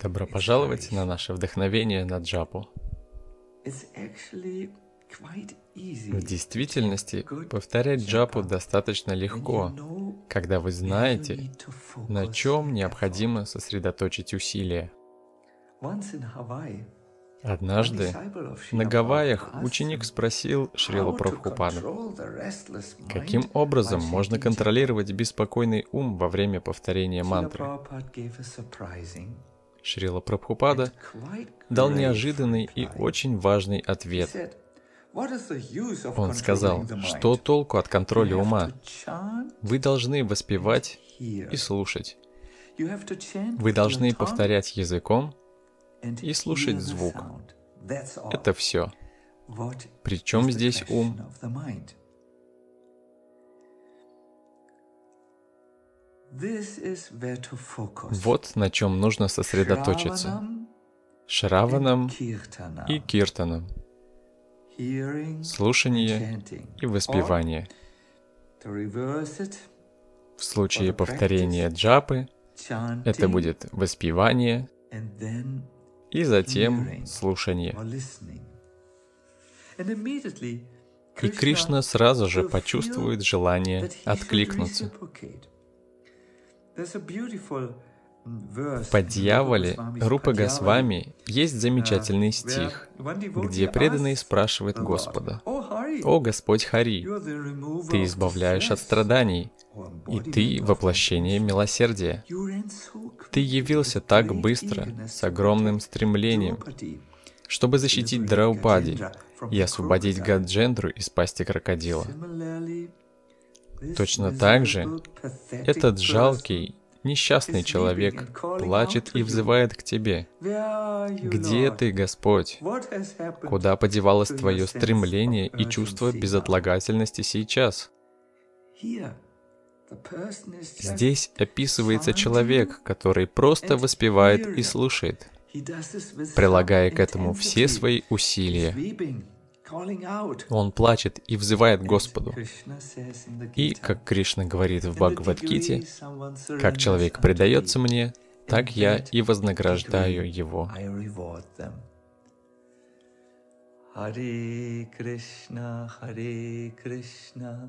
Добро пожаловать на наше вдохновение на джапу. В действительности, повторять джапу достаточно легко, когда вы знаете, на чем необходимо сосредоточить усилия. Однажды на Гавайях ученик спросил Шрилу to Прабхупаду, каким образом можно контролировать беспокойный ум во время повторения мантры. Шрила Прабхупада дал неожиданный и очень важный ответ. said, "What is the use of Он сказал, что толку от контроля ума? Вы должны воспевать и слушать. Вы должны повторять языком, и слушать звук. это все. Причем здесь ум? Вот на чем нужно сосредоточиться. Шраванам и киртанам, слушание и воспевание. В случае повторения джапы это будет воспевание и затем слушание. И Кришна сразу же почувствует желание откликнуться. По дьяволе Рупа Госвами есть замечательный where стих, где преданный спрашивает Господа, «Oh, Hari, «О Господь Хари, Ты избавляешь от страданий, и Ты воплощение милосердия. Ты явился так быстро, с огромным стремлением, чтобы защитить Драупади и освободить. Гаджендру из пасти крокодила. Точно так же, Этот жалкий, несчастный человек плачет и взывает к Тебе. Где? Ты, Господь? Куда подевалось Твое стремление и чувство безотлагательности сейчас? Здесь описывается человек, который просто воспевает и слушает, прилагая к этому все свои усилия. Он плачет и взывает Господу. И, как Кришна говорит в "In the Бхагавадгите, как человек предается мне, так я и вознаграждаю его. Hare Krishna, Hare Krishna,